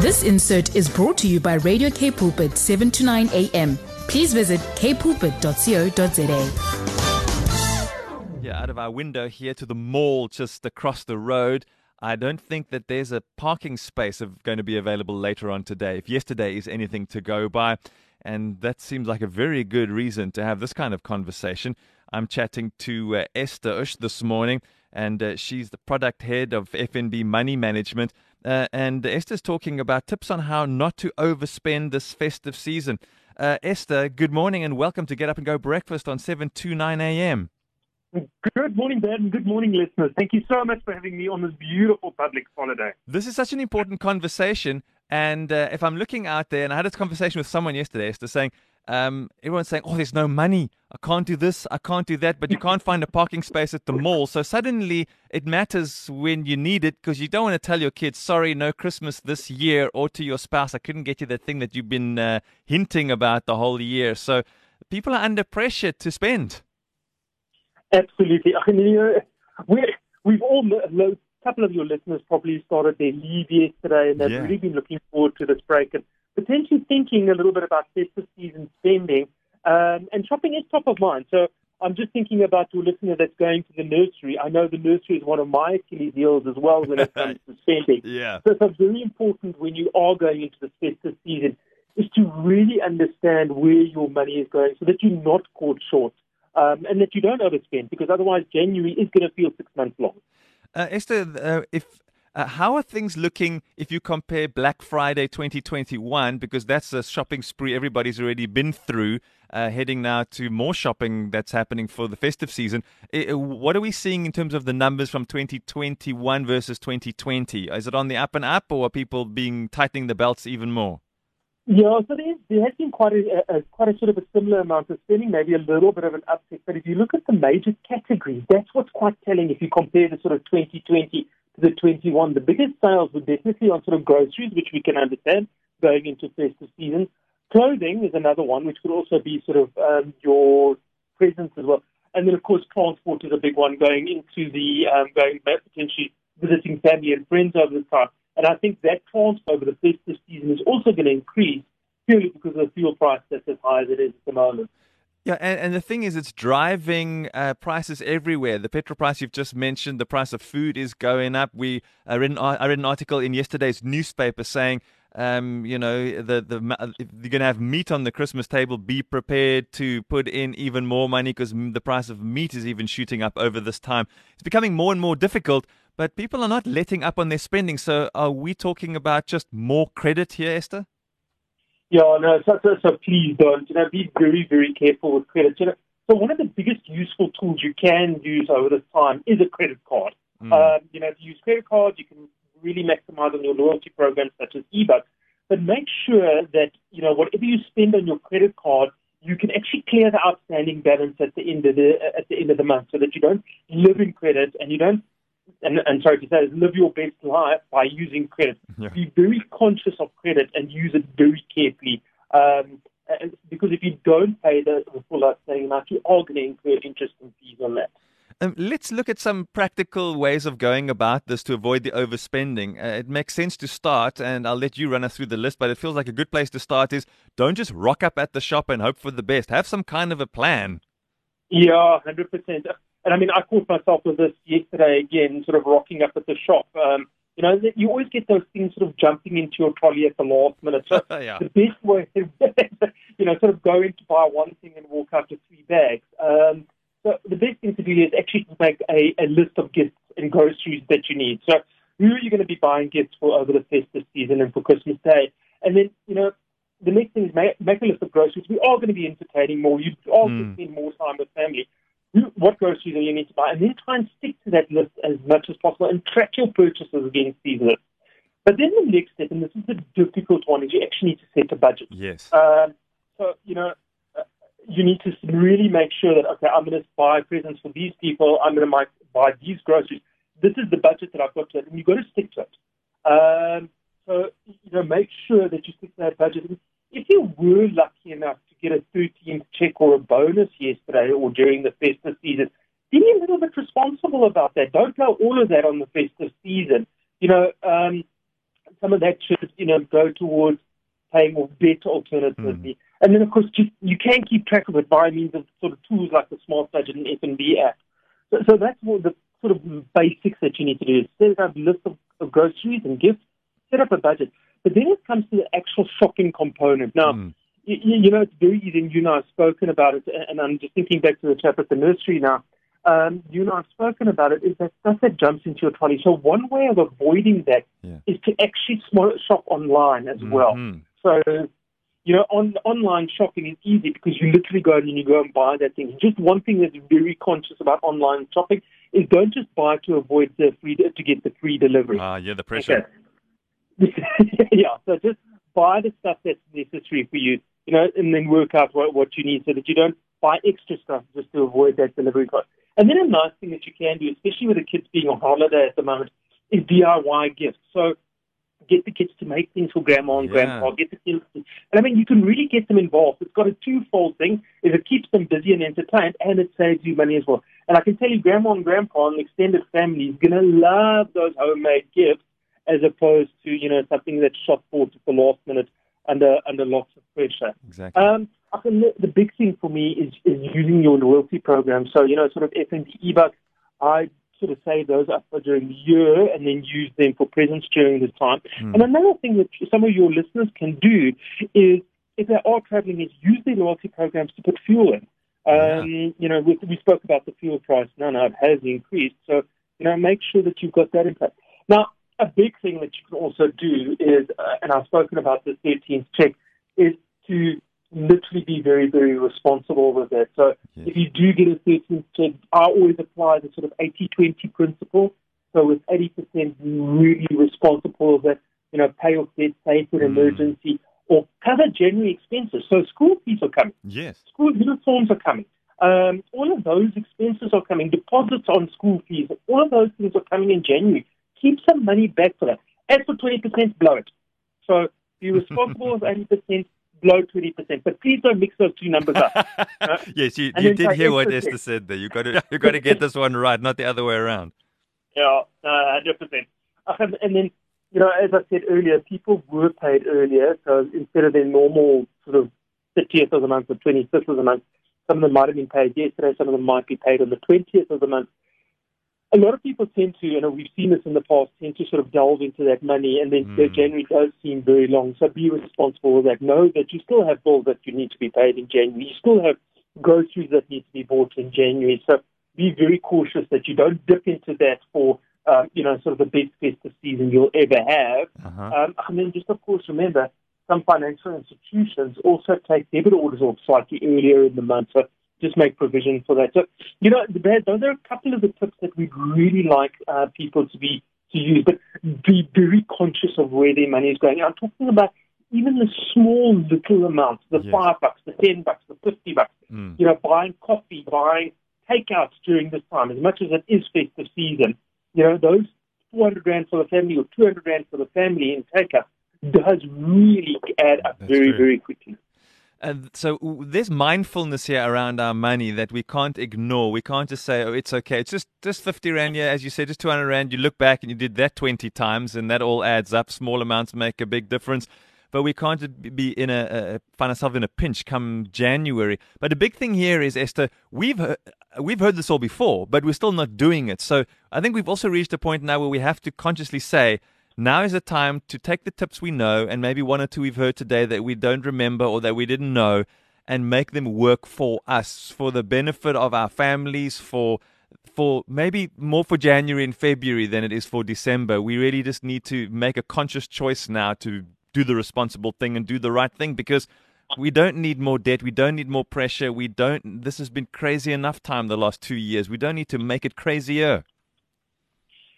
This insert is brought to you by Radio K Pulpit 7 to 9 a.m. Please visit kpulpit.co.za. Yeah, out of our window here to the mall just across the road. I don't think that there's a parking space of, going to be available later on today. If yesterday is anything to go by, and that seems like a very good reason to have this kind of conversation. I'm chatting to uh, Ester Ochse this morning, and uh, she's the product head of FNB Money Management. Uh, and Ester's talking about tips on how not to overspend this festive season. Uh, Ester, good morning and welcome to Get Up and Go Breakfast on 7 to 9 a.m. Good morning, Ben, and good morning, listeners. Thank you so much for having me on this beautiful public holiday. This is such an important conversation. And uh, if I'm looking out there, and I had this conversation with someone yesterday, Ester, saying, um, everyone's saying, oh, there's no money. I can't do this. I can't do that. But you can't find a parking space at the mall. So suddenly it matters when you need it because you don't want to tell your kids, sorry, no Christmas this year, or to your spouse, I couldn't get you that thing that you've been uh, hinting about the whole year. So people are under pressure to spend. Absolutely. I mean, you know, we we've all, a couple of your listeners probably started their leave yesterday and they've Yeah. really been looking forward to this break and potentially thinking a little bit about festive season spending. Um, and shopping is top of mind. So I'm just thinking about your listener that's going to the nursery. I know the nursery is one of my Achilles heels as well when it comes to spending. Yeah. So it's very important when you are going into the festive season is to really understand where your money is going so that you're not caught short um, and that you don't overspend because otherwise January is going to feel six months long. Uh, Ester, uh, if uh, how are things looking if you compare Black Friday 2021 because that's a shopping spree everybody's already been through, uh, heading now to more shopping that's happening for the festive season. Uh, what are we seeing in terms of the numbers from 2021 versus 2020? Is it on the up and up, or are people being tightening the belts even more? Yeah, so there, there has been quite a, a quite a sort of a similar amount of spending, maybe a little bit of an uptick. But if you look at the major categories, that's what's quite telling. If you compare the sort of 2020 to the 21, the biggest sales were definitely on sort of groceries, which we can understand going into festive season. Clothing is another one, which could also be sort of um, your presents as well. And then, of course, transport is a big one going into the um, going back, potentially visiting family and friends over the time. And I think that transfer over the festive season is also going to increase purely because of the fuel price that's as high as it is at the moment. Yeah, and, and the thing is, it's driving uh, prices everywhere. The petrol price you've just mentioned, the price of food is going up. We I read an, I read an article in yesterday's newspaper saying, um, you know, the the if you're going to have meat on the Christmas table, be prepared to put in even more money because the price of meat is even shooting up over this time. It's becoming more and more difficult. But people are not letting up on their spending. So, are we talking about just more credit here, Ester? Yeah, no, so, so, so please don't. You know, be very, very careful with credit. You know, so one of the biggest useful tools you can use over this time is a credit card. Mm. Um, you know, if you use credit cards, you can really maximize on your loyalty programs such as eBucks. But make sure that, you know, whatever you spend on your credit card, you can actually clear the outstanding balance at the end of the at the end of the month so that you don't live in credit and you don't and, and sorry to say, live your best life by using credit. Yeah. Be very conscious of credit and use it very carefully. Um, because if you don't pay the, the full outstanding amount, you are going to incur interest and fees on that. Um, let's look at some practical ways of going about this to avoid the overspending. Uh, it makes sense to start, and I'll let you run us through the list, but it feels like a good place to start is don't just rock up at the shop and hope for the best. Have some kind of a plan. Yeah, hundred percent. And I mean, I caught myself with this yesterday again, sort of rocking up at the shop. Um, you know, you always get those things sort of jumping into your trolley at the last minute. So yeah. the best way, is, you know, sort of go in to buy one thing and walk out with three bags. Um, so the best thing to do is actually to make a, a list of gifts and groceries that you need. So who are you going to be buying gifts for over the festive season and for Christmas Day? And then, you know, the next thing is make, make a list of groceries. We are going to be entertaining more. You are going Mm. to spend more time with family. What groceries do you need to buy? And then try and stick to that list as much as possible and track your purchases against these lists. But then the next step, and this is the difficult one, is you actually need to set a budget. Yes. Um, so, you know, uh, you need to really make sure that, okay, I'm going to buy presents for these people. I'm going to buy these groceries. This is the budget that I've got to and you've got to stick to it. Um, so, you know, make sure that you stick to that budget. If you were lucky enough to get a 13th check or a bonus yesterday or during the festive season, be a little bit responsible about that. Don't blow all of that on the festive season. you know, um, some of that should, you know, go towards paying off debt alternatively. Mm. And then, of course, just, you can keep track of it by means of sort of tools like the Smart Budget and FNB app. So, so that's what the sort of basics that you need to do. Set up a list of, of groceries and gifts, set up a budget. But then it comes to the actual shopping component. Now, mm. You, you, know, it's very easy, and you and I have spoken about it, and I'm just thinking back to the chap at the nursery now. Um, you and I have spoken about it, is that stuff that jumps into your trolley. So one way of avoiding that yeah. is to actually shop online as mm-hmm. well. So, you know, on online shopping is easy because you literally go and you go and buy that thing. Just one thing that's very conscious about online shopping is don't just buy to avoid the free to get the free delivery. Ah, uh, yeah, the pressure. Okay. yeah, so just buy the stuff that's necessary for you, you know, and then work out what, what you need so that you don't buy extra stuff just to avoid that delivery cost. And then a nice thing that you can do, especially with the kids being on holiday at the moment, is DIY gifts. So get the kids to make things for grandma and yeah. grandpa. Get the kids, to, and I mean, you can really get them involved. It's got a twofold thing: is it keeps them busy and entertained, and it saves you money as well. And I can tell you, grandma and grandpa and extended family is going to love those homemade gifts as opposed to you know something that's shot forward at the last minute under under lots of pressure. Exactly. Um, I think the big thing for me is is using your loyalty program. So you know, sort of FNB e-bucks. I sort of save those up for during the year and then use them for presents during this time. Mm. And another thing that some of your listeners can do is, if they are traveling, is use their loyalty programs to put fuel in. Um, yeah. You know, we, we spoke about the fuel price. No, no, it has increased. So, you know, make sure that you've got that in place. Now, a big thing that you can also do is, uh, and I've spoken about this 13th check, is to literally be very, very responsible with it. So if you do get a 13th check, I always apply the sort of 80-20 principle. So with 80% really responsible that, you know, pay off debt, pay for an mm. emergency, or cover January expenses. So school fees are coming. Yes. School uniforms are coming. Um, all of those expenses are coming. Deposits on school fees, all of those things are coming in January. Keep some money back for that. As for 20%, blow it. So be responsible with 80%, below 20%. But please don't mix those two numbers up. Uh, yes, you, you did hear what Ester said there. You've got, to, you got to get this one right, not the other way around. Yeah, uh, 100%. Um, and then, you know, as I said earlier, people were paid earlier. So instead of their normal sort of 30th of the month or 25th of the month, some of them might have been paid yesterday, some of them might be paid on the 20th of the month a lot of people tend to, you know, we've seen this in the past, tend to sort of delve into that money, and then mm. January does seem very long. So be responsible with that. Know that you still have bills that you need to be paid in January. You still have groceries that need to be bought in January. So be very cautious that you don't dip into that for, uh, you know, sort of the best festive season you'll ever have. Uh-huh. Um, and then just, of course, remember, some financial institutions also take debit orders off slightly earlier in the month. So just make provision for that. So, you know, those are a couple of the tips that we'd really like uh, people to be to use, but be very conscious of where their money is going. I'm talking about even the small little amounts, the yes. five bucks, the ten bucks, the fifty bucks. Mm. You know, buying coffee, buying takeouts during this time, as much as it is festive season. You know, those 400 rand for the family or 200 rand for the family in takeout does really add up That's very, true. very quickly. And so there's mindfulness here around our money that we can't ignore. We can't just say, "Oh, it's okay. It's just just 50 rand here, as you said, just 200 rand." You look back and you did that 20 times, and that all adds up. Small amounts make a big difference. But we can't be in a, a find ourselves in a pinch come January. But the big thing here is Ester. We've heard, we've heard this all before, but we're still not doing it. So I think we've also reached a point now where we have to consciously say, now is the time to take the tips we know and maybe one or two we've heard today that we don't remember or that we didn't know and make them work for us, for the benefit of our families, for for maybe more for January and February than it is for December. We really just need to make a conscious choice now to do the responsible thing and do the right thing because we don't need more debt. We don't need more pressure. We don't. This has been crazy enough time the last two years. We don't need to make it crazier.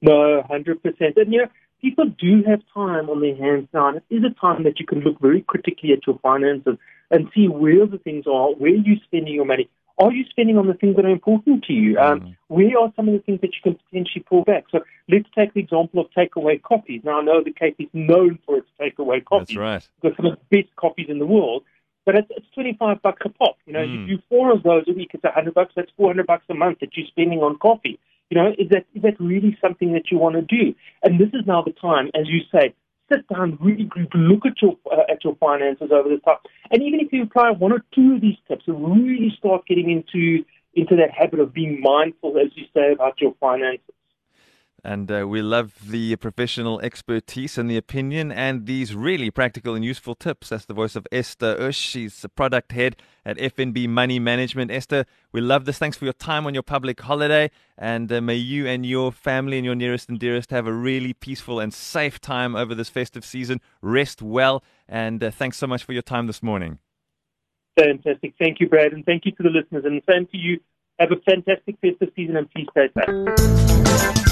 No, hundred percent. And you know, people do have time on their hands now, and it is a time that you can look very critically at your finances and see where the things are, where are you're spending your money. Are you spending on the things that are important to you? Um, mm. Where are some of the things that you can potentially pull back? So let's take the example of takeaway coffees. Now, I know the Cape is known for its takeaway coffees. That's right. Got some of the best coffees in the world. But it's, it's 25 bucks a pop. You know, mm. you do four of those a week, it's 100 bucks. That's 400 bucks a month that you're spending on coffee You know, is that is that really something that you want to do? And this is now the time, as you say, sit down, really look at your uh, at your finances over the time, and even if you apply one or two of these tips, really start getting into into that habit of being mindful, as you say, about your finances. And uh, we love the professional expertise and the opinion and these really practical and useful tips. That's the voice of Ester Ochse. She's the product head at FNB Money Management. Ester, we love this. Thanks for your time on your public holiday. And uh, may you and your family and your nearest and dearest have a really peaceful and safe time over this festive season. Rest well. And uh, thanks so much for your time this morning. Fantastic. Thank you, Brad. And thank you to the listeners. And same to you. Have a fantastic festive season and please stay safe.